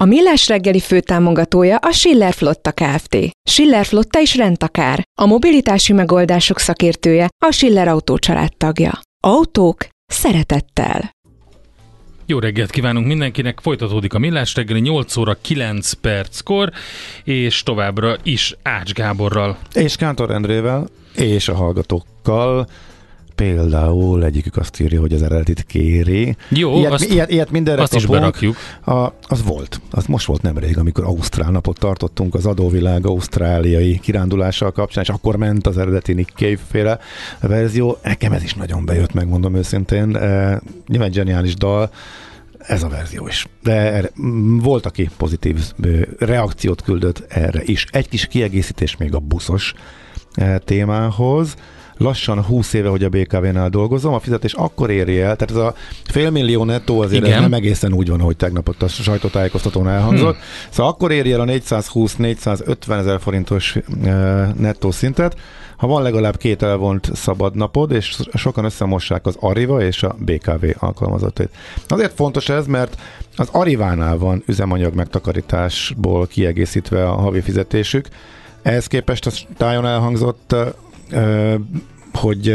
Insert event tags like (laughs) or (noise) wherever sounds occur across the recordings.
A Millás reggeli főtámogatója a Schiller Flotta Kft. Schiller Flotta is rendtakár. A mobilitási megoldások szakértője a Schiller Autó tagja. Autók szeretettel. Jó reggelt kívánunk mindenkinek, folytatódik a Millás reggeli 8 óra 9 perckor, és továbbra is Ács Gáborral. És Kántor Endrével, és a hallgatókkal például egyikük azt írja, hogy az eredetit kéri. Jó, ilyet, azt, ilyet, ilyet mindenre azt is berakjuk. A, az volt. Az most volt nemrég, amikor Ausztrál napot tartottunk az adóvilág ausztráliai kirándulással kapcsán, és akkor ment az eredeti Nick Cave féle verzió. Nekem ez is nagyon bejött, megmondom őszintén. E, nyilván zseniális dal, ez a verzió is. De erre, volt, aki pozitív reakciót küldött erre is. Egy kis kiegészítés még a buszos e, témához lassan 20 éve, hogy a BKV-nál dolgozom, a fizetés akkor éri el, tehát ez a félmillió nettó azért ez nem egészen úgy van, hogy tegnap ott a sajtótájékoztatón elhangzott. Hmm. Szóval akkor éri el a 420-450 ezer forintos e, nettó szintet, ha van legalább két elvont szabad napod, és sokan összemossák az Ariva és a BKV alkalmazottait. Azért fontos ez, mert az Arivánál van üzemanyag megtakarításból kiegészítve a havi fizetésük, ehhez képest a tájon elhangzott hogy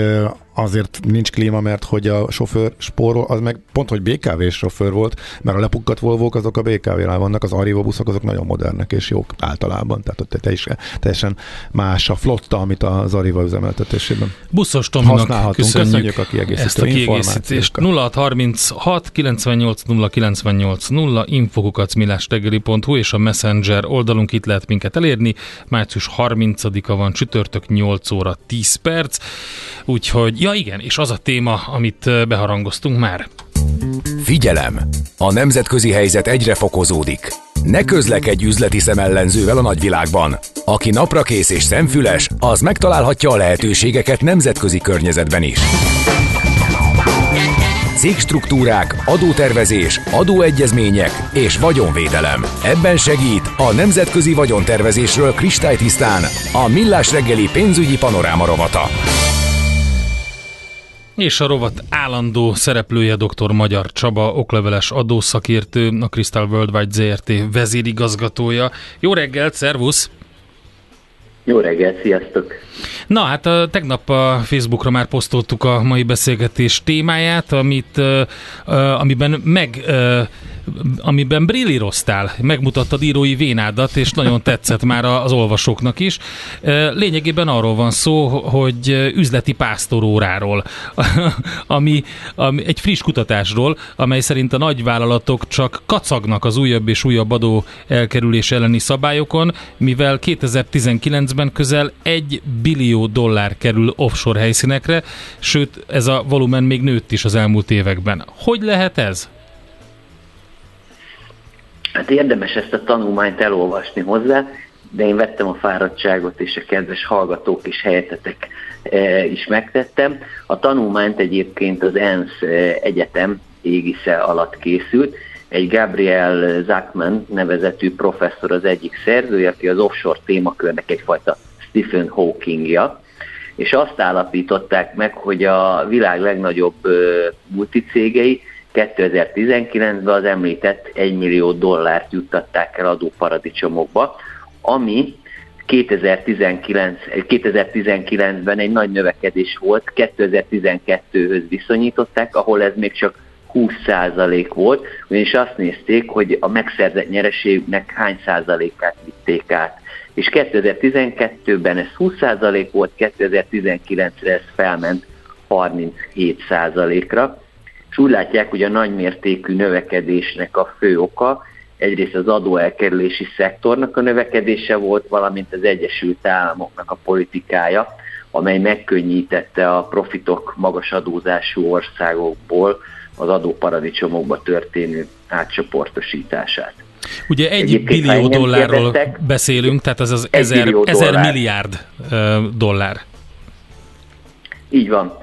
azért nincs klíma, mert hogy a sofőr spórol, az meg pont, hogy BKV sofőr volt, mert a lepukkat volvók azok a BKV-nál vannak, az Arriva buszok azok nagyon modernek és jók általában, tehát ott te is, teljesen más a flotta, amit az Arriva üzemeltetésében Buszos Tominak köszönjük, köszönjük a kiegészítő ezt a kiegészítést. 0636 98 0 98 0 infokukacmilástegeli.hu és a Messenger oldalunk itt lehet minket elérni. Március 30-a van csütörtök 8 óra 10 perc, úgyhogy Ja igen, és az a téma, amit beharangoztunk már. Figyelem! A nemzetközi helyzet egyre fokozódik. Ne közlekedj üzleti szemellenzővel a nagyvilágban. Aki naprakész és szemfüles, az megtalálhatja a lehetőségeket nemzetközi környezetben is. Cégstruktúrák, adótervezés, adóegyezmények és vagyonvédelem. Ebben segít a Nemzetközi Vagyontervezésről kristálytisztán a Millás reggeli pénzügyi panoráma rovata. És a rovat állandó szereplője dr. Magyar Csaba, okleveles adószakértő, a Crystal Worldwide ZRT vezérigazgatója. Jó reggelt, szervusz! Jó reggelt, sziasztok! Na hát a, tegnap a Facebookra már posztoltuk a mai beszélgetés témáját, amit, amiben meg amiben brillíroztál, megmutattad írói vénádat, és nagyon tetszett már az olvasóknak is. Lényegében arról van szó, hogy üzleti pásztoróráról, (laughs) ami, ami egy friss kutatásról, amely szerint a nagyvállalatok csak kacagnak az újabb és újabb adó elkerülés elleni szabályokon, mivel 2019-ben közel egy billió dollár kerül offshore helyszínekre, sőt ez a volumen még nőtt is az elmúlt években. Hogy lehet ez? Hát érdemes ezt a tanulmányt elolvasni hozzá, de én vettem a fáradtságot, és a kedves hallgatók is helyetetek e, is megtettem. A tanulmányt egyébként az ENSZ e, egyetem égisze alatt készült, egy Gabriel Zachman nevezetű professzor az egyik szerzője, aki az offshore témakörnek egyfajta Stephen Hawkingja, és azt állapították meg, hogy a világ legnagyobb multicégei 2019-ben az említett 1 millió dollárt juttatták el adóparadicsomokba, ami 2019, 2019-ben egy nagy növekedés volt, 2012-höz viszonyították, ahol ez még csak 20% volt, ugyanis azt nézték, hogy a megszerzett nyereségnek hány százalékát vitték át. És 2012-ben ez 20% volt, 2019-re ez felment 37%-ra és úgy látják, hogy a nagymértékű növekedésnek a fő oka egyrészt az adóelkerülési szektornak a növekedése volt, valamint az Egyesült Államoknak a politikája, amely megkönnyítette a profitok magas adózású országokból az adóparadicsomokba történő átcsoportosítását. Ugye egy Egyébként billió dollárról beszélünk, tehát ez az ezer, ezer milliárd dollár. Így van.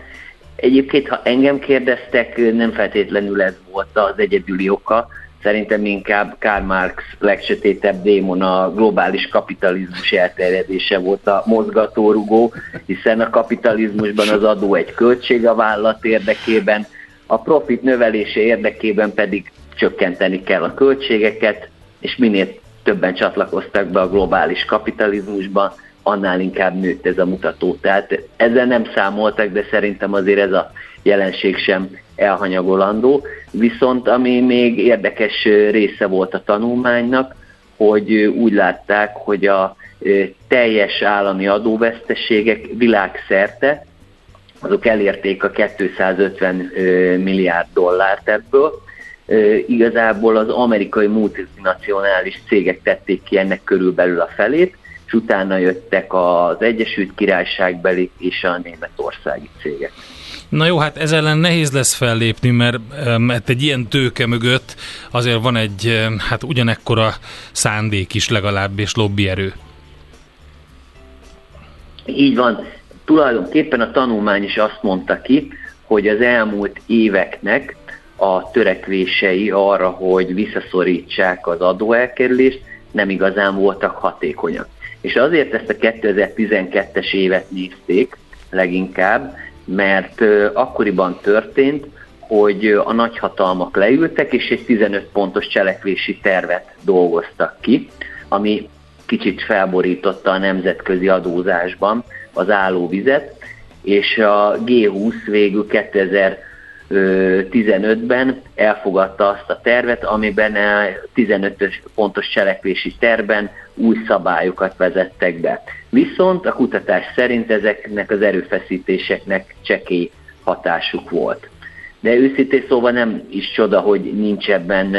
Egyébként, ha engem kérdeztek, nem feltétlenül ez volt az egyedüli oka, Szerintem inkább Karl Marx legsötétebb démon a globális kapitalizmus elterjedése volt a mozgatórugó, hiszen a kapitalizmusban az adó egy költség a vállalat érdekében, a profit növelése érdekében pedig csökkenteni kell a költségeket, és minél többen csatlakoztak be a globális kapitalizmusba, annál inkább nőtt ez a mutató. Tehát ezzel nem számoltak, de szerintem azért ez a jelenség sem elhanyagolandó. Viszont ami még érdekes része volt a tanulmánynak, hogy úgy látták, hogy a teljes állami adóveszteségek világszerte, azok elérték a 250 milliárd dollárt ebből. Igazából az amerikai multinacionális cégek tették ki ennek körülbelül a felét, és utána jöttek az Egyesült Királyságbeli és a németországi cégek. Na jó, hát ez ellen nehéz lesz fellépni, mert, mert egy ilyen tőke mögött azért van egy, hát ugyanekkora szándék is legalább, és lobbyerő. Így van. Tulajdonképpen a tanulmány is azt mondta ki, hogy az elmúlt éveknek a törekvései arra, hogy visszaszorítsák az adóelkerülést, nem igazán voltak hatékonyak. És azért ezt a 2012-es évet nézték leginkább, mert akkoriban történt, hogy a nagyhatalmak leültek, és egy 15 pontos cselekvési tervet dolgoztak ki, ami kicsit felborította a nemzetközi adózásban az állóvizet, és a G20 végül 2015-ben elfogadta azt a tervet, amiben a 15 pontos cselekvési terben új szabályokat vezettek be. Viszont a kutatás szerint ezeknek az erőfeszítéseknek csekély hatásuk volt. De őszintén szóval nem is csoda, hogy nincs ebben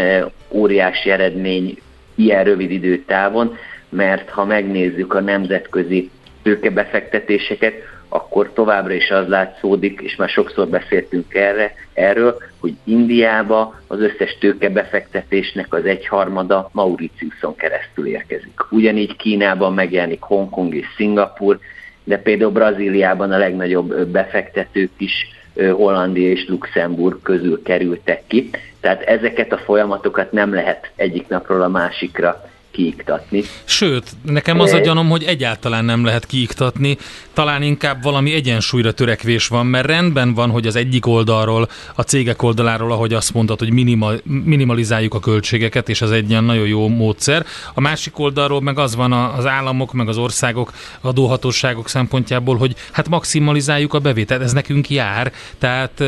óriási eredmény ilyen rövid időtávon, mert ha megnézzük a nemzetközi tőkebefektetéseket, akkor továbbra is az látszódik, és már sokszor beszéltünk erre, erről, hogy Indiába az összes tőkebefektetésnek az egyharmada Mauritiuson keresztül érkezik. Ugyanígy Kínában megjelenik Hongkong és Szingapur, de például Brazíliában a legnagyobb befektetők is Hollandia és Luxemburg közül kerültek ki. Tehát ezeket a folyamatokat nem lehet egyik napról a másikra kiiktatni. Sőt, nekem az a gyanom, hogy egyáltalán nem lehet kiiktatni, talán inkább valami egyensúlyra törekvés van, mert rendben van, hogy az egyik oldalról, a cégek oldaláról, ahogy azt mondtad, hogy minimal, minimalizáljuk a költségeket, és ez egy ilyen nagyon jó módszer. A másik oldalról meg az van az államok, meg az országok, adóhatóságok szempontjából, hogy hát maximalizáljuk a bevételt, ez nekünk jár, tehát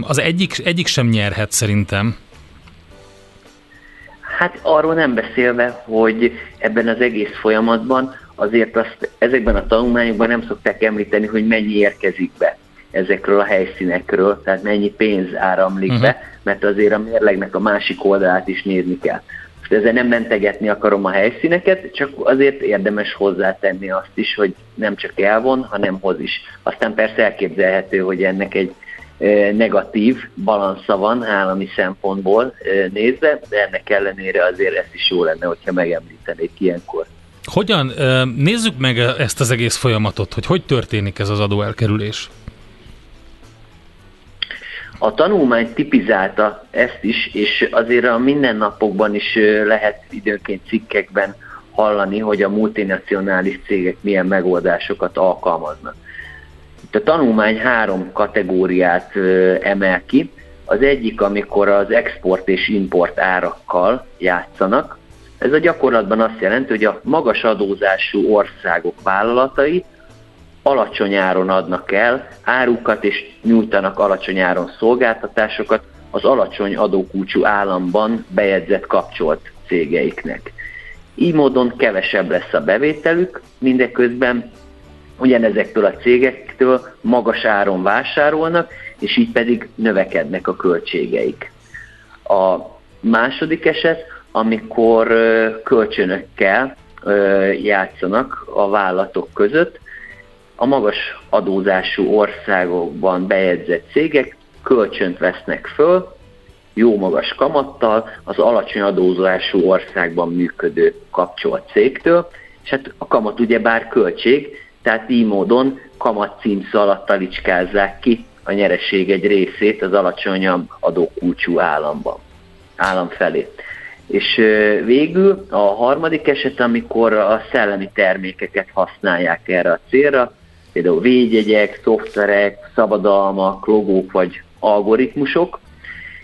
az egyik, egyik sem nyerhet szerintem. Hát arról nem beszélve, hogy ebben az egész folyamatban azért azt ezekben a tanulmányokban nem szokták említeni, hogy mennyi érkezik be ezekről a helyszínekről, tehát mennyi pénz áramlik uh-huh. be, mert azért a mérlegnek a másik oldalát is nézni kell. Most ezzel nem mentegetni akarom a helyszíneket, csak azért érdemes hozzátenni azt is, hogy nem csak elvon, hanem hoz is. Aztán persze elképzelhető, hogy ennek egy negatív balansza van állami szempontból nézve, de ennek ellenére azért ezt is jó lenne, hogyha megemlítenék ilyenkor. Hogyan, nézzük meg ezt az egész folyamatot, hogy hogy történik ez az adóelkerülés? A tanulmány tipizálta ezt is, és azért a mindennapokban is lehet időnként cikkekben hallani, hogy a multinacionális cégek milyen megoldásokat alkalmaznak. A tanulmány három kategóriát emel ki. Az egyik, amikor az export és import árakkal játszanak. Ez a gyakorlatban azt jelenti, hogy a magas adózású országok vállalatai alacsony áron adnak el árukat és nyújtanak alacsony áron szolgáltatásokat az alacsony adókulcsú államban bejegyzett kapcsolt cégeiknek. Így módon kevesebb lesz a bevételük, mindeközben ugyanezektől a cégektől magas áron vásárolnak, és így pedig növekednek a költségeik. A második eset, amikor kölcsönökkel játszanak a vállalatok között, a magas adózású országokban bejegyzett cégek kölcsönt vesznek föl, jó magas kamattal az alacsony adózású országban működő kapcsolt cégtől, és hát a kamat ugye bár költség, tehát így módon kamat alatt talicskázzák ki a nyereség egy részét az alacsonyabb adókulcsú államban, állam felé. És végül a harmadik eset, amikor a szellemi termékeket használják erre a célra, például védjegyek, szoftverek, szabadalmak, logók vagy algoritmusok,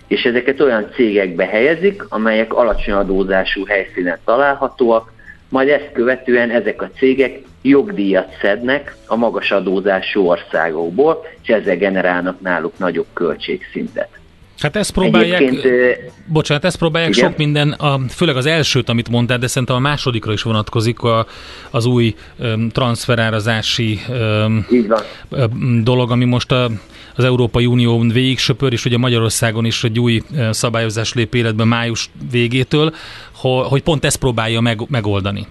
és ezeket olyan cégekbe helyezik, amelyek alacsony adózású helyszínen találhatóak, majd ezt követően ezek a cégek jogdíjat szednek a magas adózású országokból, és ezzel generálnak náluk nagyobb költségszintet. Hát ezt próbálják, Egyébként, bocsánat, ezt próbálják igen? sok minden, a, főleg az elsőt, amit mondtál, de szerintem a másodikra is vonatkozik a, az új um, transferárazási um, dolog, ami most a, az Európai Unión végig söpör, és ugye Magyarországon is egy új szabályozás lép életbe május végétől, hogy pont ezt próbálja meg, megoldani.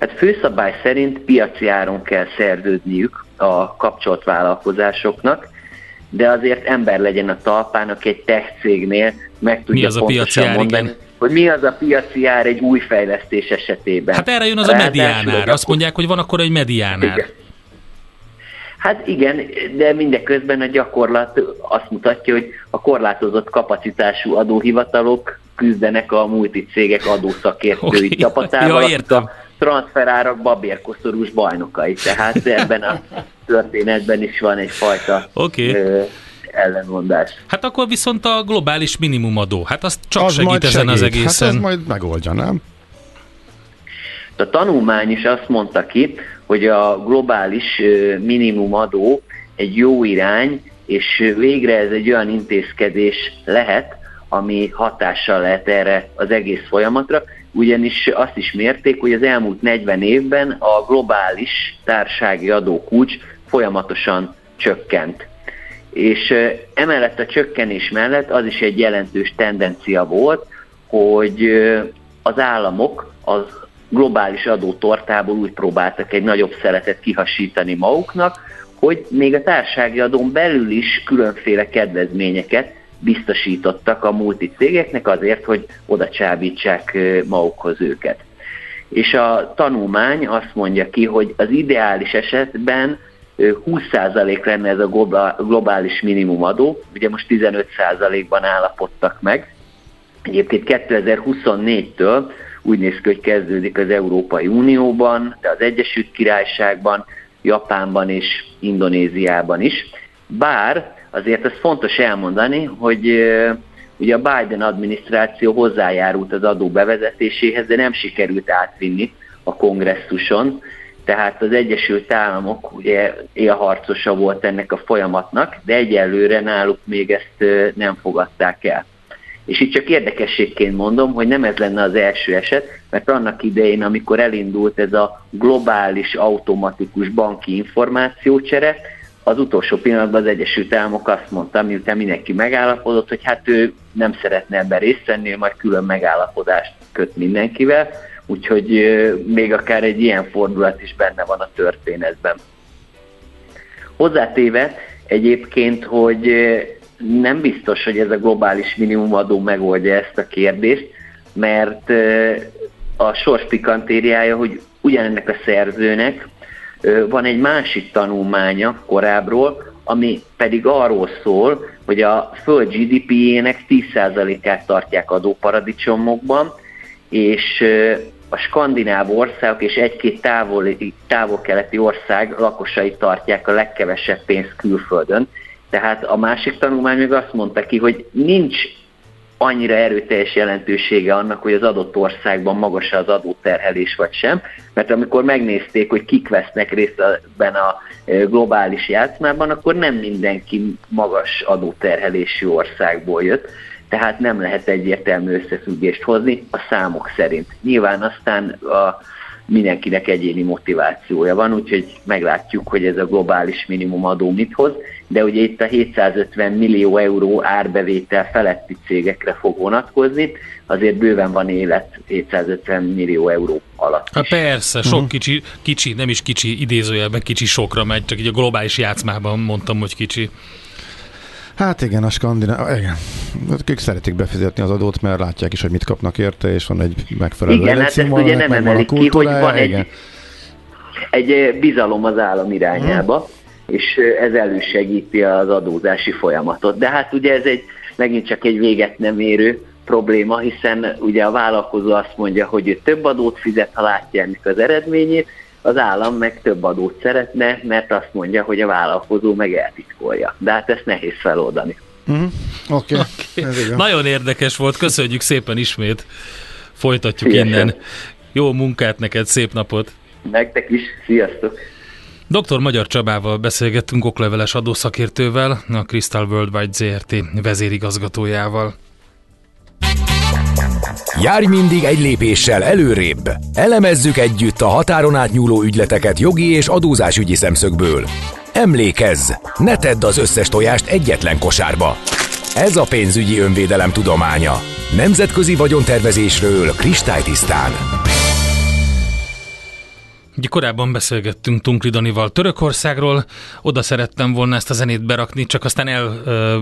Hát főszabály szerint piaci áron kell szerződniük a kapcsolt vállalkozásoknak, de azért ember legyen a talpának egy tech cégnél, meg tudja mi az a piaci ár, mondani, igen. hogy mi az a piaci ár egy új fejlesztés esetében. Hát erre jön az Ráadásul a mediánár. Azt mondják, hogy van akkor egy mediánár. Igen. Hát igen, de mindeközben a gyakorlat azt mutatja, hogy a korlátozott kapacitású adóhivatalok küzdenek a multicégek adószakértői okay. csapatával, ja, értem. a transferárak babérkoszorús bajnokai. Tehát ebben a történetben is van egyfajta okay. ö, ellenmondás. Hát akkor viszont a globális minimumadó, hát azt csak az segít ezen segít. az egészen. Hát az majd megoldja, nem? A tanulmány is azt mondta ki, hogy a globális minimumadó egy jó irány, és végre ez egy olyan intézkedés lehet, ami hatással lehet erre az egész folyamatra, ugyanis azt is mérték, hogy az elmúlt 40 évben a globális társági adókulcs folyamatosan csökkent. És emellett a csökkenés mellett az is egy jelentős tendencia volt, hogy az államok az globális adótortából úgy próbáltak egy nagyobb szeretet kihasítani maguknak, hogy még a társági adón belül is különféle kedvezményeket biztosítottak a multicégeknek azért, hogy oda csábítsák magukhoz őket. És a tanulmány azt mondja ki, hogy az ideális esetben 20% lenne ez a globális minimumadó, ugye most 15%-ban állapodtak meg. Egyébként 2024-től úgy néz ki, hogy kezdődik az Európai Unióban, de az Egyesült Királyságban, Japánban és Indonéziában is. Bár azért ez fontos elmondani, hogy ugye a Biden adminisztráció hozzájárult az adó bevezetéséhez, de nem sikerült átvinni a kongresszuson, tehát az Egyesült Államok ugye élharcosa volt ennek a folyamatnak, de egyelőre náluk még ezt nem fogadták el. És itt csak érdekességként mondom, hogy nem ez lenne az első eset, mert annak idején, amikor elindult ez a globális automatikus banki információcsere, az utolsó pillanatban az Egyesült Államok azt mondta, miután mindenki megállapodott, hogy hát ő nem szeretne ebben részt venni, majd külön megállapodást köt mindenkivel, úgyhogy még akár egy ilyen fordulat is benne van a történetben. Hozzátéve egyébként, hogy nem biztos, hogy ez a globális minimumadó megoldja ezt a kérdést, mert a sors pikantériája, hogy ugyanennek a szerzőnek van egy másik tanulmánya korábbról, ami pedig arról szól, hogy a föld GDP-jének 10%-át tartják adóparadicsomokban, és a skandináv országok és egy-két távol-keleti távol ország lakosai tartják a legkevesebb pénzt külföldön. Tehát a másik tanulmány még azt mondta ki, hogy nincs annyira erőteljes jelentősége annak, hogy az adott országban magas az adóterhelés vagy sem, mert amikor megnézték, hogy kik vesznek részt ebben a e, globális játszmában, akkor nem mindenki magas adóterhelésű országból jött, tehát nem lehet egyértelmű összefüggést hozni a számok szerint. Nyilván aztán a mindenkinek egyéni motivációja van, úgyhogy meglátjuk, hogy ez a globális minimumadó mit hoz, de ugye itt a 750 millió euró árbevétel feletti cégekre fog vonatkozni, azért bőven van élet 750 millió euró alatt is. Ha persze, sok uh-huh. kicsi, kicsi, nem is kicsi, idézőjelben kicsi sokra megy, csak így a globális játszmában mondtam, hogy kicsi. Hát igen, a skandináv, igen. Ők szeretik befizetni az adót, mert látják is, hogy mit kapnak érte, és van egy megfelelő Igen, hát ezt ugye nem emelik ki, hogy van egy, egy bizalom az állam irányába, hmm. és ez elősegíti az adózási folyamatot. De hát ugye ez egy megint csak egy véget nem érő probléma, hiszen ugye a vállalkozó azt mondja, hogy ő több adót fizet, ha látja ennek az eredményét, az állam meg több adót szeretne, mert azt mondja, hogy a vállalkozó meg eltitkolja. De hát ezt nehéz feloldani. Mm, Oké. Okay. Okay. Nagyon érdekes volt, köszönjük szépen ismét. Folytatjuk Szívesen. innen. Jó munkát neked, szép napot! Nektek is, sziasztok! Dr. Magyar Csabával beszélgettünk okleveles adószakértővel, a Crystal Worldwide ZRT vezérigazgatójával. Járj mindig egy lépéssel előrébb. Elemezzük együtt a határon átnyúló ügyleteket jogi és adózásügyi szemszögből. Emlékezz, ne tedd az összes tojást egyetlen kosárba. Ez a pénzügyi önvédelem tudománya. Nemzetközi vagyontervezésről kristálytisztán. Ugye korábban beszélgettünk Tunkli Danival Törökországról, oda szerettem volna ezt a zenét berakni, csak aztán el ö,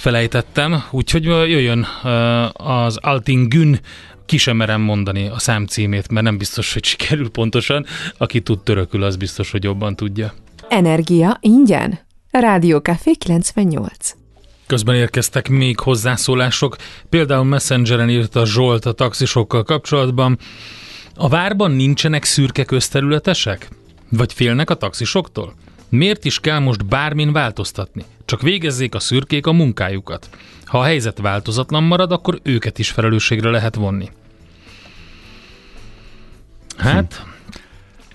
felejtettem, úgyhogy jöjjön az Altingün, ki sem merem mondani a szám címét, mert nem biztos, hogy sikerül pontosan. Aki tud törökül, az biztos, hogy jobban tudja. Energia ingyen. Rádió Café 98. Közben érkeztek még hozzászólások. Például Messengeren írta Zsolt a taxisokkal kapcsolatban. A várban nincsenek szürke közterületesek? Vagy félnek a taxisoktól? Miért is kell most bármin változtatni? Csak végezzék a szürkék a munkájukat. Ha a helyzet változatlan marad, akkor őket is felelősségre lehet vonni. Hát,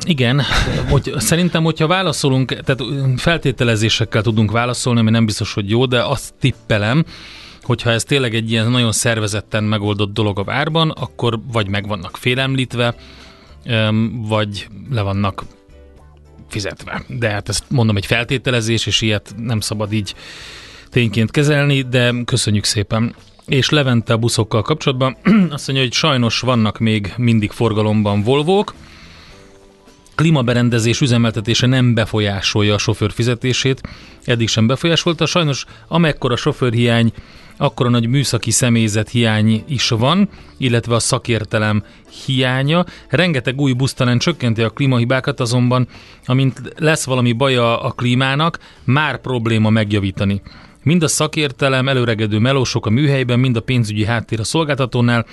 igen, hogy, szerintem, hogyha válaszolunk, tehát feltételezésekkel tudunk válaszolni, ami nem biztos, hogy jó, de azt tippelem, hogyha ez tényleg egy ilyen nagyon szervezetten megoldott dolog a várban, akkor vagy meg vannak félemlítve, vagy le vannak fizetve. De hát ezt mondom, egy feltételezés, és ilyet nem szabad így tényként kezelni, de köszönjük szépen. És Levente a buszokkal kapcsolatban (clears throat) azt mondja, hogy sajnos vannak még mindig forgalomban Volvók, klímaberendezés üzemeltetése nem befolyásolja a sofőr fizetését, eddig sem befolyásolta. Sajnos amekkora sofőrhiány akkor a nagy műszaki személyzet hiány is van, illetve a szakértelem hiánya. Rengeteg új busz talán csökkenti a klímahibákat, azonban amint lesz valami baja a klímának, már probléma megjavítani. Mind a szakértelem, előregedő melósok a műhelyben, mind a pénzügyi háttér a szolgáltatónál,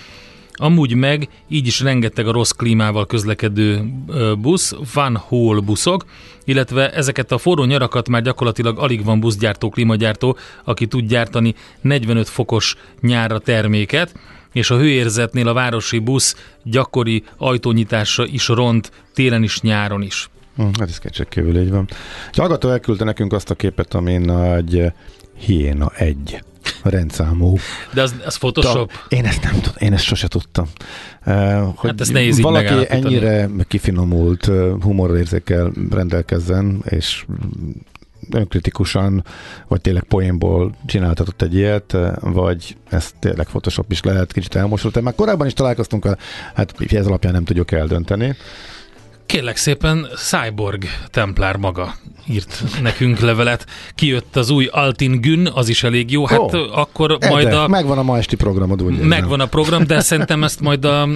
Amúgy meg így is rengeteg a rossz klímával közlekedő busz, van hol buszok, illetve ezeket a forró nyarakat már gyakorlatilag alig van buszgyártó, klímagyártó, aki tud gyártani 45 fokos nyárra terméket, és a hőérzetnél a városi busz gyakori ajtónyitása is ront télen is, nyáron is. Hm, hát ez kétségkívül így van. Egy hallgató elküldte nekünk azt a képet, amin egy hiéna egy rendszámú. De az, az Photoshop? Da, én ezt nem tudom, én ezt sose tudtam. Hogy hát ez nehéz valaki ennyire kifinomult humorérzékkel rendelkezzen, és önkritikusan, vagy tényleg poénból csináltatott egy ilyet, vagy ez tényleg Photoshop is lehet, kicsit elmosult. Már korábban is találkoztunk, hát ez alapján nem tudjuk eldönteni. Kérlek szépen, Cyborg Templár maga írt nekünk levelet. Kijött az új Altin Gün, az is elég jó. Hát oh, akkor Ede, majd a... Megvan a ma esti programod, úgy Megvan a program, de szerintem ezt majd a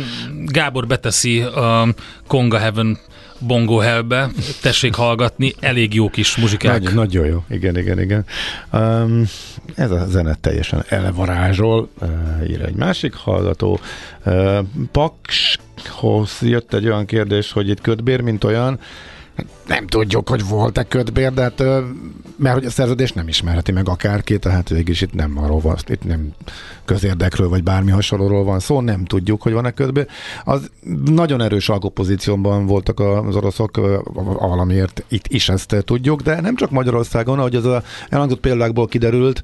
Gábor beteszi a Konga Heaven Bongo Hellbe, tessék hallgatni, elég jó kis muzsikák. Nagy, nagyon jó, igen, igen, igen. Um, ez a zene teljesen elvarázsol, uh, ír egy másik hallgató. Uh, Pakshoz jött egy olyan kérdés, hogy itt kötbér, mint olyan, nem tudjuk, hogy volt-e kötbér, de hát, mert hogy a szerződés nem ismerheti meg akárki, tehát végig itt nem arról van, itt nem közérdekről, vagy bármi hasonlóról van szó, nem tudjuk, hogy van-e kötbér. Az nagyon erős alkopozícióban voltak az oroszok, valamiért itt is ezt tudjuk, de nem csak Magyarországon, ahogy az a elhangzott példákból kiderült,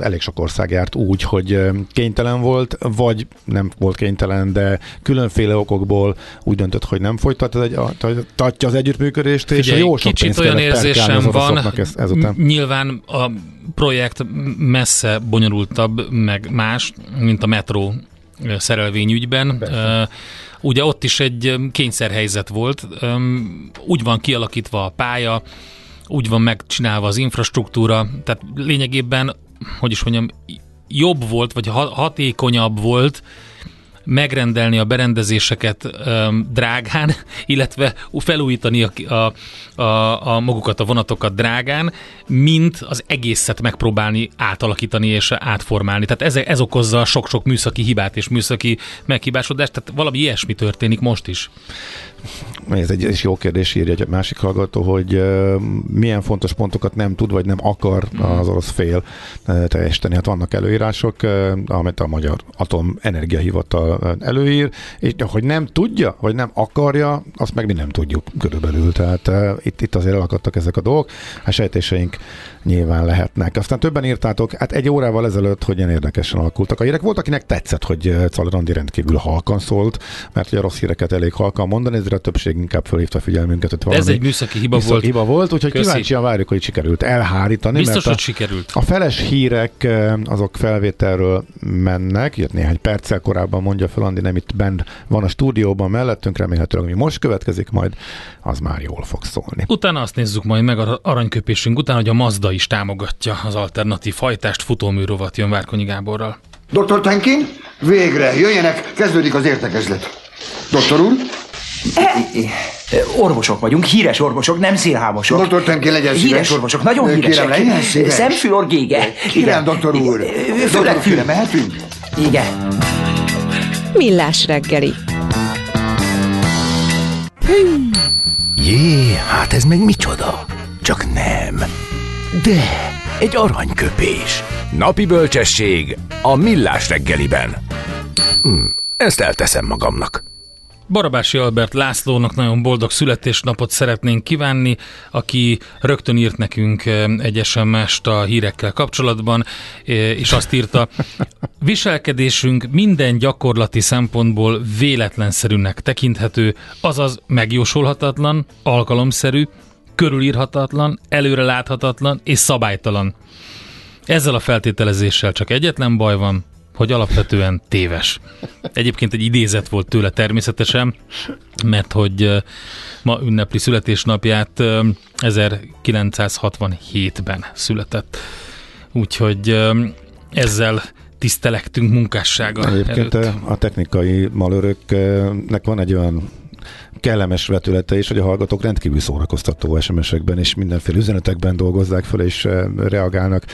elég sok ország járt úgy, hogy kénytelen volt, vagy nem volt kénytelen, de különféle okokból úgy döntött, hogy nem folytatja az együttműködést, és jó sok kicsit olyan érzésem van, ez, ezután. nyilván a projekt messze bonyolultabb, meg más, mint a metró szerelvényügyben. Persze. Ugye ott is egy kényszerhelyzet volt, úgy van kialakítva a pálya, úgy van megcsinálva az infrastruktúra, tehát lényegében, hogy is mondjam, jobb volt, vagy hatékonyabb volt, megrendelni a berendezéseket drágán, (laughs) illetve felújítani a, a, a, a magukat a vonatokat drágán, mint az egészet megpróbálni átalakítani és átformálni. Tehát ez, ez okozza sok-sok műszaki hibát és műszaki meghibásodást, tehát valami ilyesmi történik most is. Ez egy, egy jó kérdés, írja egy másik hallgató, hogy milyen fontos pontokat nem tud, vagy nem akar az orosz fél teljesíteni. Hát vannak előírások, amit a Magyar Atomenergiahivatal előír, és hogy nem tudja, vagy nem akarja, azt meg mi nem tudjuk körülbelül. Tehát itt, itt azért elakadtak ezek a dolgok. A sejtéseink nyilván lehetnek. Aztán többen írtátok, hát egy órával ezelőtt, hogy ilyen érdekesen alakultak a hírek. Volt, akinek tetszett, hogy Czalrandi rendkívül halkan szólt, mert ugye a rossz híreket elég halkan mondani, ezért a többség inkább fölhívta figyelmünket. Hogy Ez egy műszaki hiba műszaki volt. hiba volt, úgyhogy Köszi. kíváncsian várjuk, hogy sikerült elhárítani. Biztos, mert a, hogy sikerült. A feles hírek azok felvételről mennek, jött néhány perccel korábban mondja fel, Andi nem itt bent van a stúdióban mellettünk, remélhetőleg, ami most következik majd, az már jól fog szólni. Utána azt nézzük majd meg a aranyköpésünk után, hogy a Mazda is támogatja az alternatív fajtást, futóműrovat jön Várkonyi Gáborral. Dr. Tenkin, végre, jöjjenek, kezdődik az értekezlet. Doktor úr? Orvosok vagyunk, híres orvosok, nem szélhámosok. Doktor Tenkin, legyen szíves. Híres orvosok, nagyon híresek. Kérem, legyen szíves. Szemfülorgége. Kérem, doktor úr. Főleg fül. mehetünk? Igen. Millás reggeli. Jé, hát ez meg micsoda? Csak nem. De, egy aranyköpés. Napi bölcsesség a millás reggeliben. Hm, ezt elteszem magamnak. Barabási Albert Lászlónak nagyon boldog születésnapot szeretnénk kívánni, aki rögtön írt nekünk egy sms a hírekkel kapcsolatban, és azt írta, viselkedésünk minden gyakorlati szempontból véletlenszerűnek tekinthető, azaz megjósolhatatlan, alkalomszerű, körülírhatatlan, előreláthatatlan és szabálytalan. Ezzel a feltételezéssel csak egyetlen baj van, hogy alapvetően téves. Egyébként egy idézet volt tőle természetesen, mert hogy ma ünnepli születésnapját 1967-ben született. Úgyhogy ezzel tisztelektünk munkássága Egyébként előtt. a technikai malöröknek van egy olyan kellemes vetülete is, hogy a hallgatók rendkívül szórakoztató SMS-ekben és mindenféle üzenetekben dolgozzák fel és eh, reagálnak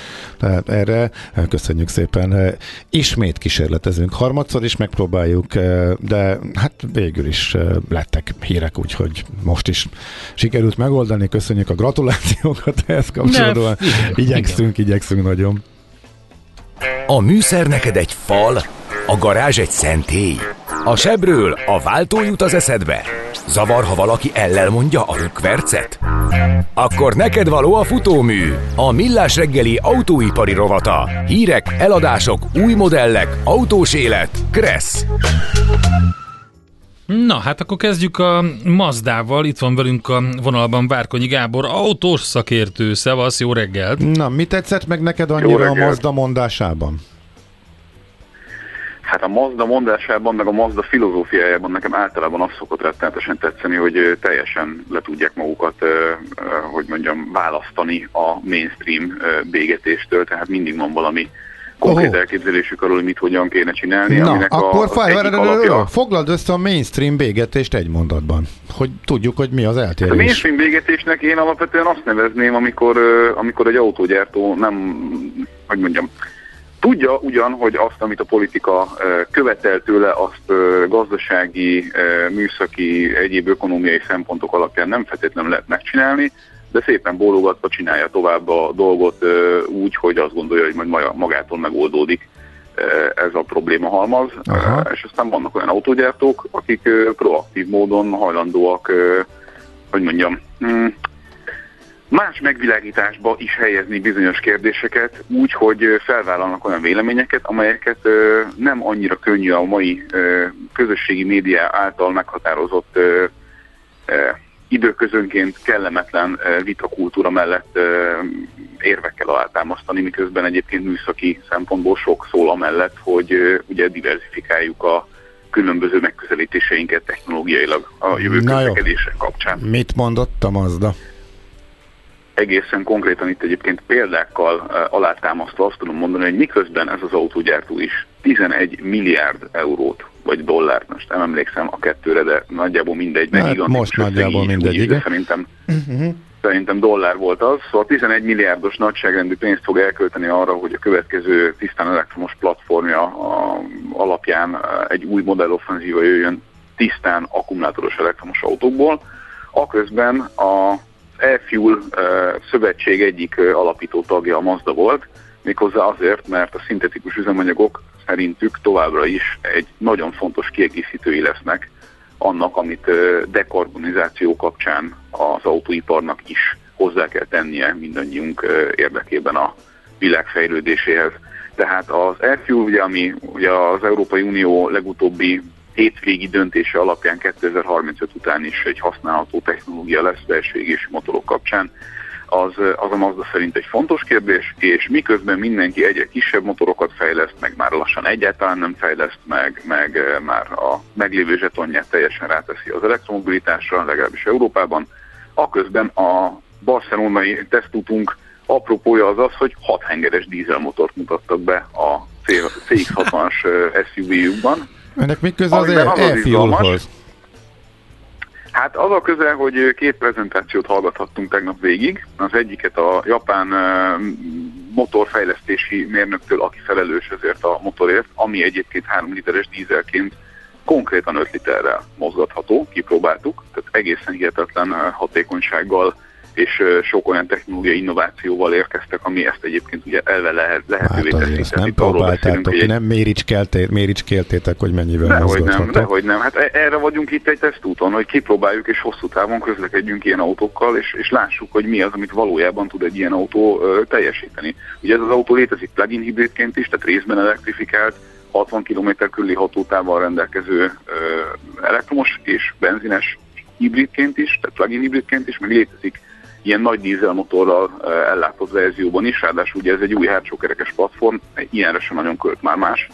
eh, erre. Eh, köszönjük szépen. Ismét kísérletezünk. Harmadszor is megpróbáljuk, de hát végül is lettek hírek, úgyhogy most is sikerült megoldani. Köszönjük a gratulációkat ehhez kapcsolódóan. Igyekszünk, igyekszünk nagyon. A műszer neked egy fal, a garázs egy szentély. A sebről a váltó jut az eszedbe. Zavar, ha valaki ellel mondja a rükvercet? Akkor neked való a futómű, a millás reggeli autóipari rovata. Hírek, eladások, új modellek, autós élet. Kressz. Na, hát akkor kezdjük a Mazdával. Itt van velünk a vonalban Várkonyi Gábor, autós szakértő. Szevasz, jó reggelt! Na, mi tetszett meg neked annyira a Mazda mondásában? Hát a Mazda mondásában, meg a Mazda filozófiájában nekem általában az szokott rettenetesen tetszeni, hogy teljesen le tudják magukat, hogy mondjam, választani a mainstream bégetéstől, tehát mindig van valami konkrét oh. elképzelésük arról, hogy mit hogyan kéne csinálni. Na, aminek akkor a, fáj, alapja... foglald össze a mainstream bégetést egy mondatban, hogy tudjuk, hogy mi az eltérés. A mainstream bégetésnek én alapvetően azt nevezném, amikor, amikor egy autógyártó nem, hogy mondjam, Tudja ugyan, hogy azt, amit a politika követel tőle, azt gazdasági, műszaki, egyéb ökonomiai szempontok alapján nem feltétlenül lehet megcsinálni, de szépen bólogatva csinálja tovább a dolgot úgy, hogy azt gondolja, hogy majd magától megoldódik ez a probléma halmaz. Aha. És aztán vannak olyan autógyártók, akik proaktív módon hajlandóak, hogy mondjam, hm, más megvilágításba is helyezni bizonyos kérdéseket, úgy, hogy felvállalnak olyan véleményeket, amelyeket nem annyira könnyű a mai közösségi média által meghatározott időközönként kellemetlen vitakultúra mellett érvekkel alátámasztani, miközben egyébként műszaki szempontból sok szól amellett, hogy ugye diversifikáljuk a különböző megközelítéseinket technológiailag a jövő kapcsán. Mit mondott a Mazda? egészen konkrétan itt egyébként példákkal alátámasztva azt tudom mondani, hogy miközben ez az autógyártó is 11 milliárd eurót vagy dollárt, most nem emlékszem a kettőre, de nagyjából mindegy. Meg Hát most nagyjából így- mindegy, de igen. Szerintem Uh-huh. szerintem dollár volt az, szóval 11 milliárdos nagyságrendű pénzt fog elkölteni arra, hogy a következő tisztán elektromos platformja a, alapján eh, egy új modelloffenzíva jöjjön tisztán akkumulátoros elektromos autókból. Aközben a e-fuel eh, szövetség egyik eh, alapító tagja a Mazda volt, méghozzá azért, mert a szintetikus üzemanyagok szerintük továbbra is egy nagyon fontos kiegészítői lesznek annak, amit dekarbonizáció kapcsán az autóiparnak is hozzá kell tennie mindannyiunk érdekében a világ fejlődéséhez. Tehát az Airfuel, ugye, ami ugye az Európai Unió legutóbbi hétvégi döntése alapján 2035 után is egy használható technológia lesz belső égési motorok kapcsán, az, az a Mazda szerint egy fontos kérdés, és miközben mindenki egyre kisebb motorokat fejleszt, meg már lassan egyáltalán nem fejleszt, meg, meg már a meglévő zsetonját teljesen ráteszi az elektromobilitásra, legalábbis Európában, aközben a barcelonai tesztútunk apropója az az, hogy 6 hengeres dízelmotort mutattak be a CX-60-as eh, SUV-jukban, Ennek mi köze az Amiben az az izgalmas. e-fuelhoz? Hát az a köze, hogy két prezentációt hallgathattunk tegnap végig. Az egyiket a japán motorfejlesztési mérnöktől, aki felelős ezért a motorért, ami egyébként 3 literes dízelként konkrétan 5 literrel mozgatható, kipróbáltuk, tehát egészen hihetetlen hatékonysággal és sok olyan technológiai innovációval érkeztek, ami ezt egyébként ugye elve lehet, lehetővé Hát teszi. ezt nem próbáltátok, hogy egy- nem méricskélté- méricskéltétek, hogy mennyivel Dehogy nem, dehogy nem. Hát e- erre vagyunk itt egy tesztúton, hogy kipróbáljuk és hosszú távon közlekedjünk ilyen autókkal, és, és lássuk, hogy mi az, amit valójában tud egy ilyen autó ö, teljesíteni. Ugye ez az autó létezik plug-in hibridként is, tehát részben elektrifikált, 60 km körüli hatótával rendelkező ö, elektromos és benzines hibridként is, tehát plug-in hibridként is, meg létezik ilyen nagy dízelmotorral ö, ellátott verzióban is, ráadásul ugye ez egy új hátsókerekes platform, ilyenre sem nagyon költ már más.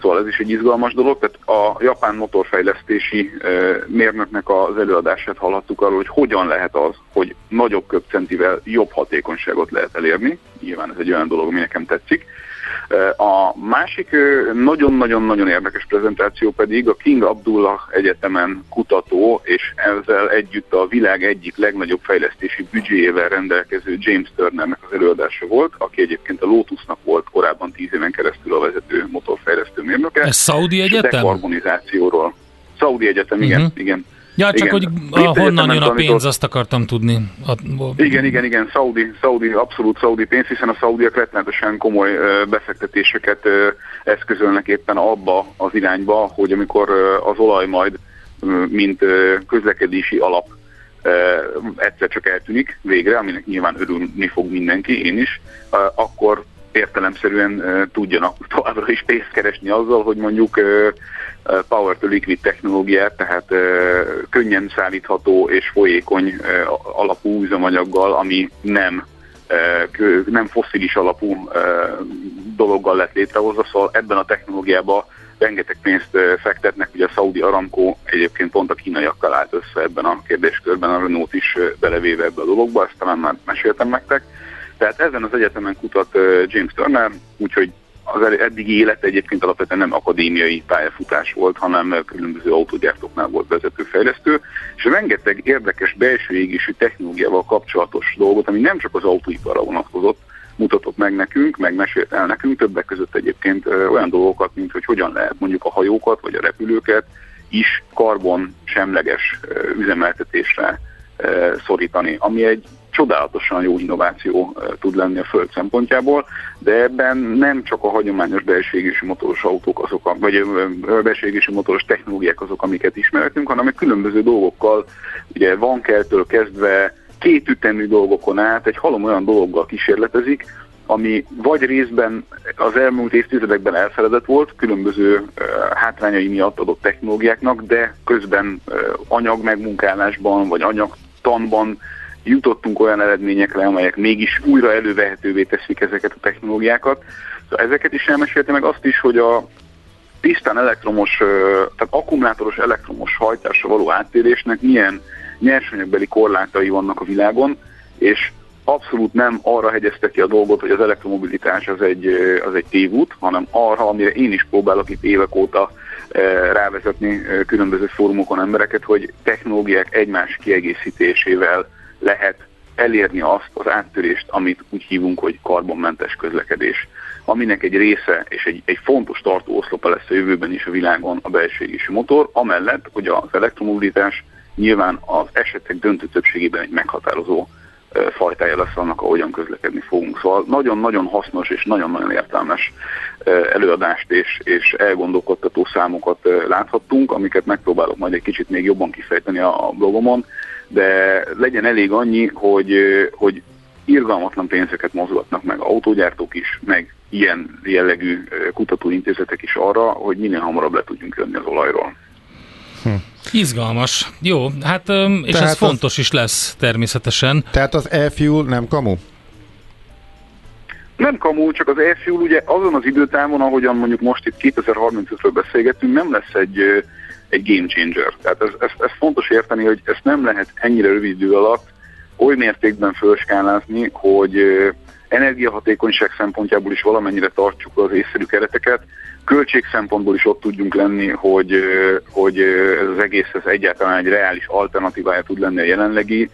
Szóval ez is egy izgalmas dolog, tehát a japán motorfejlesztési ö, mérnöknek az előadását hallhattuk arról, hogy hogyan lehet az, hogy nagyobb köbcentivel jobb hatékonyságot lehet elérni. Nyilván ez egy olyan dolog, ami nekem tetszik. A másik nagyon-nagyon-nagyon érdekes prezentáció pedig a King Abdullah Egyetemen kutató, és ezzel együtt a világ egyik legnagyobb fejlesztési büdzséjével rendelkező James Turnernek az előadása volt, aki egyébként a Lotusnak volt korábban tíz éven keresztül a vezető motorfejlesztő mérnöke. Ez Szaudi És a Egyetem? Dekarbonizációról. Szaudi Egyetem, igen, Mhm. igen. Ja, csak Igen. hogy a, honnan jön a pénz, azt akartam tudni. A, Igen, igen, igen, Saudi, Saudi, abszolút Saudi pénz, hiszen a Saudiak rettenetesen komoly befektetéseket eszközölnek éppen abba az irányba, hogy amikor az olaj majd, mint közlekedési alap egyszer csak eltűnik végre, aminek nyilván örülni fog mindenki, én is, akkor értelemszerűen tudjanak továbbra is pénzt keresni azzal, hogy mondjuk power to liquid technológiát, tehát könnyen szállítható és folyékony alapú üzemanyaggal, ami nem nem fosszilis alapú dologgal lett létrehozva, szóval ebben a technológiában rengeteg pénzt fektetnek, ugye a Saudi Aramco egyébként pont a kínaiakkal állt össze ebben a kérdéskörben, a Renault is belevéve ebbe a dologba, ezt talán már meséltem nektek. Tehát ezen az egyetemen kutat James Turner, úgyhogy az eddigi élet egyébként alapvetően nem akadémiai pályafutás volt, hanem különböző autógyártóknál volt vezetőfejlesztő, és rengeteg érdekes belső égésű technológiával kapcsolatos dolgot, ami nem csak az autóiparra vonatkozott, mutatott meg nekünk, meg mesélt el nekünk, többek között egyébként olyan dolgokat, mint hogy hogyan lehet mondjuk a hajókat vagy a repülőket is karbon semleges üzemeltetésre szorítani, ami egy csodálatosan jó innováció tud lenni a Föld szempontjából, de ebben nem csak a hagyományos belső égésű motoros autók azok, a, vagy égésű motoros technológiák azok, amiket ismeretünk, hanem különböző dolgokkal, ugye vankeltől kezdve két ütemű dolgokon át egy halom olyan dologgal kísérletezik, ami vagy részben az elmúlt évtizedekben elfeledett volt, különböző hátrányai miatt adott technológiáknak, de közben anyag megmunkálásban vagy anyagtanban jutottunk olyan eredményekre, amelyek mégis újra elővehetővé teszik ezeket a technológiákat. Szóval ezeket is elmesélte meg azt is, hogy a tisztán elektromos, tehát akkumulátoros elektromos hajtásra való áttérésnek milyen nyersanyagbeli korlátai vannak a világon, és abszolút nem arra hegyezte ki a dolgot, hogy az elektromobilitás az egy, az egy tévút, hanem arra, amire én is próbálok itt évek óta rávezetni különböző fórumokon embereket, hogy technológiák egymás kiegészítésével lehet elérni azt az áttörést, amit úgy hívunk, hogy karbonmentes közlekedés, aminek egy része és egy, egy fontos tartó oszlopa lesz a jövőben is a világon a belső égési motor, amellett, hogy az elektromobilitás nyilván az esetek döntő többségében egy meghatározó fajtája lesz annak, ahogyan közlekedni fogunk. Szóval nagyon-nagyon hasznos és nagyon-nagyon értelmes előadást és, és elgondolkodtató számokat láthattunk, amiket megpróbálok majd egy kicsit még jobban kifejteni a blogomon, de legyen elég annyi, hogy, hogy irgalmatlan pénzeket mozgatnak meg autógyártók is, meg ilyen jellegű kutatóintézetek is arra, hogy minél hamarabb le tudjunk jönni az olajról. Hm. Izgalmas. Jó, hát és tehát ez fontos az, is lesz természetesen. Tehát az e-fuel nem kamu? Nem kamu, csak az e-fuel ugye azon az időtávon, ahogyan mondjuk most itt 2035-ről beszélgetünk, nem lesz egy, egy game changer. Tehát ez, ez, ez fontos érteni, hogy ezt nem lehet ennyire rövid idő alatt oly mértékben felskálázni, hogy energiahatékonyság szempontjából is valamennyire tartsuk az észszerű kereteket, költség szempontból is ott tudjunk lenni, hogy, hogy ez az egész ez egyáltalán egy reális alternatívája tud lenni a jelenlegi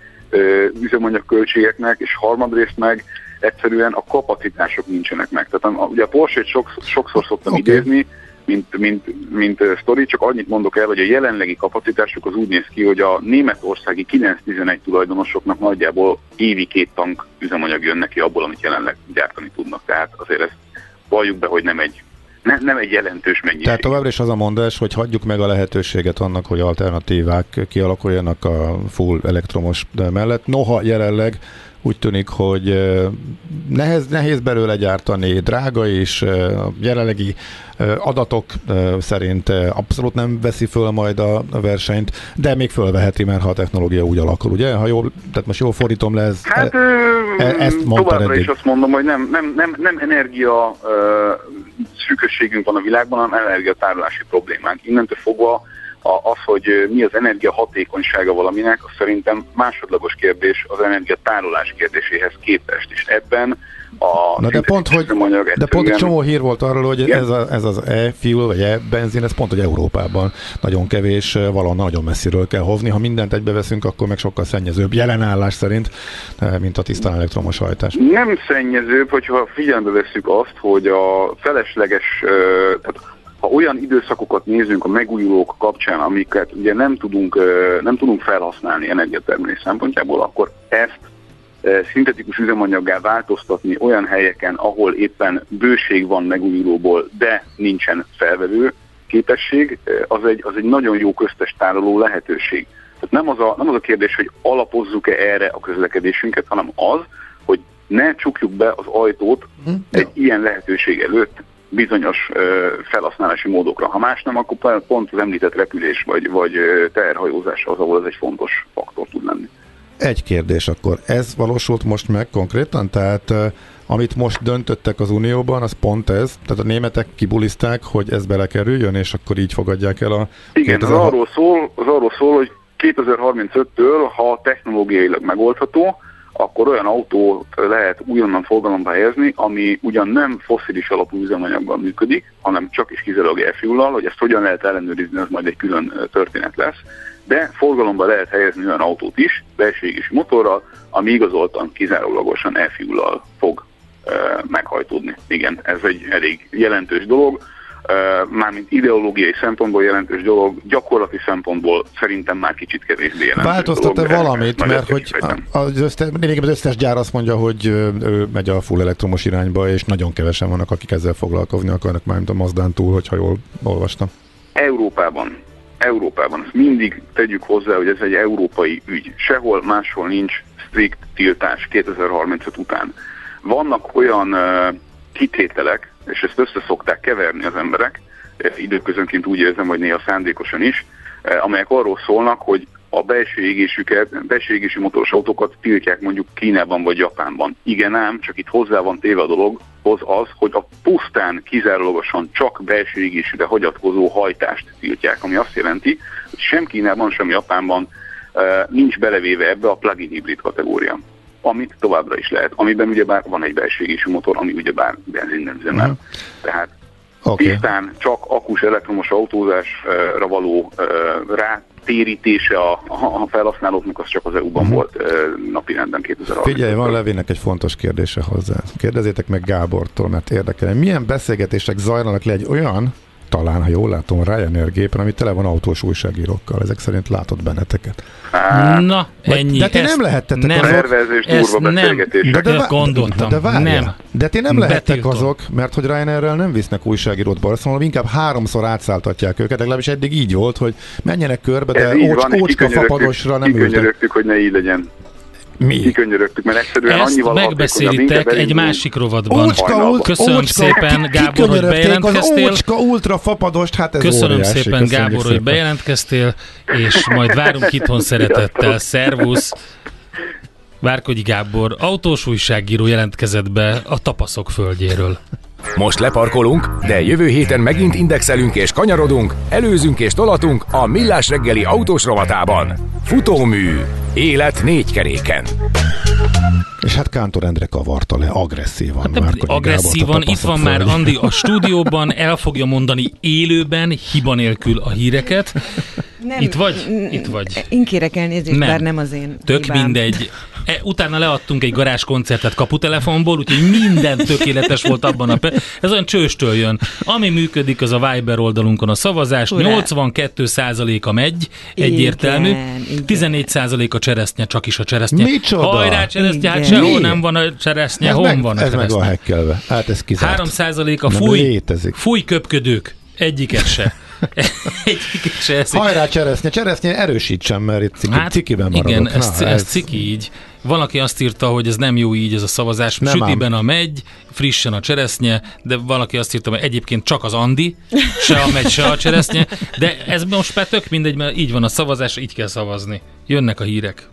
üzemanyag költségeknek, és harmadrészt meg egyszerűen a kapacitások nincsenek meg. Tehát ugye a Porsche-t sokszor, sokszor szoktam okay. idézni, mint, mint, mint sztori, csak annyit mondok el, hogy a jelenlegi kapacitásuk az úgy néz ki, hogy a németországi 9-11 tulajdonosoknak nagyjából évi két tank üzemanyag jön neki abból, amit jelenleg gyártani tudnak. Tehát azért ezt valljuk be, hogy nem egy ne, nem egy jelentős mennyiség. Tehát továbbra is az a mondás, hogy hagyjuk meg a lehetőséget annak, hogy alternatívák kialakuljanak a full elektromos mellett. Noha jelenleg úgy tűnik, hogy nehéz, nehéz belőle gyártani, drága is, a jelenlegi adatok szerint abszolút nem veszi föl majd a, versenyt, de még fölveheti, mert ha a technológia úgy alakul, ugye? Ha jól, tehát most jól fordítom le, ez, hát, e, ezt továbbra eddig. is azt mondom, hogy nem, nem, nem, nem energia uh, szűkösségünk van a világban, hanem energiatárolási problémánk. Innentől fogva az, hogy mi az energia hatékonysága valaminek, az szerintem másodlagos kérdés az energiatárolás kérdéséhez képest, és ebben a Na de pont, hogy, de pont egy csomó hír volt arról, hogy ez, a, ez az e-fuel vagy e-benzin, ez pont, hogy Európában nagyon kevés, valahol nagyon messziről kell hozni. Ha mindent egybeveszünk, akkor meg sokkal szennyezőbb jelenállás szerint, mint a tisztán elektromos hajtás. Nem szennyezőbb, hogyha figyelembe veszük azt, hogy a felesleges, tehát ha olyan időszakokat nézünk a megújulók kapcsán, amiket ugye nem tudunk, nem tudunk felhasználni energiatermelés szempontjából, akkor ezt szintetikus üzemanyaggá változtatni olyan helyeken, ahol éppen bőség van megújulóból, de nincsen felvevő képesség, az egy, az egy nagyon jó köztes tároló lehetőség. Tehát nem az, a, nem az a kérdés, hogy alapozzuk-e erre a közlekedésünket, hanem az, hogy ne csukjuk be az ajtót hm, egy ilyen lehetőség előtt, bizonyos felhasználási módokra. Ha más nem, akkor pont az említett repülés vagy, vagy teherhajózás az, ahol ez egy fontos faktor tud lenni. Egy kérdés akkor, ez valósult most meg konkrétan? Tehát amit most döntöttek az Unióban, az pont ez? Tehát a németek kibuliszták, hogy ez belekerüljön, és akkor így fogadják el a... Igen, 2000... az arról szól, az arról szól hogy 2035-től, ha technológiailag megoldható, akkor olyan autót lehet újonnan forgalomba helyezni, ami ugyan nem foszilis alapú üzemanyaggal működik, hanem csak is kizárólag e hogy ezt hogyan lehet ellenőrizni, az majd egy külön történet lesz, de forgalomba lehet helyezni olyan autót is, belső motorral, ami igazoltan kizárólagosan e fog meghajtódni. Igen, ez egy elég jelentős dolog mármint ideológiai szempontból jelentős dolog, gyakorlati szempontból szerintem már kicsit kevésbé jelentős Változtat-e valamit, mert hogy az, össze, az összes gyár azt mondja, hogy ő megy a full elektromos irányba, és nagyon kevesen vannak, akik ezzel foglalkozni akarnak, mármint a Mazdán túl, hogyha jól olvastam. Európában Európában. Ezt mindig tegyük hozzá, hogy ez egy európai ügy. Sehol máshol nincs strikt tiltás 2035 után. Vannak olyan uh, kitételek, és ezt össze szokták keverni az emberek, időközönként úgy érzem, hogy néha szándékosan is, amelyek arról szólnak, hogy a belső égésüket, belső égésű motoros autókat tiltják mondjuk Kínában vagy Japánban. Igen ám, csak itt hozzá van téve a dologhoz az, hogy a pusztán kizárólagosan csak belső égésűre hagyatkozó hajtást tiltják, ami azt jelenti, hogy sem Kínában, sem Japánban nincs belevéve ebbe a plug-in hibrid kategória amit továbbra is lehet, amiben ugyebár van egy belső motor, ami ugyebár benzin nem üzemel. Uh-huh. Tehát Oké. Tisztán csak akus elektromos autózásra való ö, rátérítése a, a felhasználóknak az csak az EU-ban Mhm. volt napirenden 2030 Figyelj, van Levinek egy fontos kérdése hozzá. Kérdezzétek meg Gábortól, mert érdekel. Milyen beszélgetések zajlanak le egy olyan, talán, ha jól látom, Ryanair gépen, ami tele van autós újságírókkal. Ezek szerint látott benneteket. Na, Vagy- ennyi. de ti Ezt nem lehettetek nem, azok- Szervezés, ezt nem, de, de, gondoltam. De, várjál, nem. de ti nem lehettek Betiltom. azok, mert hogy Ryanairrel nem visznek újságírót Barcelona, inkább háromszor átszálltatják őket, legalábbis eddig így volt, hogy menjenek körbe, de ócs, van, ócska fapadosra nem ültek. Hogy ne így legyen. Mi? Kikönyörögtük, mert egyszerűen Ezt annyival megbeszélitek egy másik rovatban. Ócska, ult, Köszönöm ócska, szépen, ki- Gábor, hogy bejelentkeztél. Az ócska ultra fapadost, hát ez Köszönöm óriási. szépen, köszönjük Gábor, hogy szépen. bejelentkeztél, és majd várunk itthon szeretettel. Szervusz! Várkonyi Gábor, autós újságíró jelentkezett be a tapaszok földjéről. Most leparkolunk, de jövő héten megint indexelünk és kanyarodunk, előzünk és tolatunk a Millás reggeli autós rovatában. Futómű. Élet négy keréken. És hát Kántor Endre kavarta le agresszívan. Hát Márkonyi agresszívan, itt van már. Andi a (laughs) stúdióban, el fogja mondani élőben, hiba nélkül a híreket. Nem, Itt vagy? Itt vagy. Én kérek elnézést, Nem. bár nem az én Tök hibám. mindegy. E, utána leadtunk egy garázskoncertet kaputelefonból, úgyhogy minden tökéletes volt abban a... Pe- Ez olyan csőstől jön. Ami működik, az a Viber oldalunkon a szavazás. Hurrá. 82%-a megy, egyértelmű. Igen, igen. 14% a cseresznye, csak is a cseresznye. Micsoda? Hajrá cseresznye, hát sehol nem van a cseresznye, ez hol meg, van a ez meg cseresznye? van hekkelve. Hát ez kizárt. 3% a Nem fúj, létezik. fúj köpködők. Egyiket se. (laughs) Egyiket se. Hajrá cseresznye, cseresznye erősítsen, mert itt ciki, hát, cikiben maradok. igen, ez, Na, ez, ez ciki így. Valaki azt írta, hogy ez nem jó így ez a szavazás. Nem Sütiben a megy, frissen a cseresznye, de valaki azt írta, hogy egyébként csak az Andi, se a megy, se a cseresznye. De ez most már tök mindegy, mert így van a szavazás, így kell szavazni. Jönnek a hírek.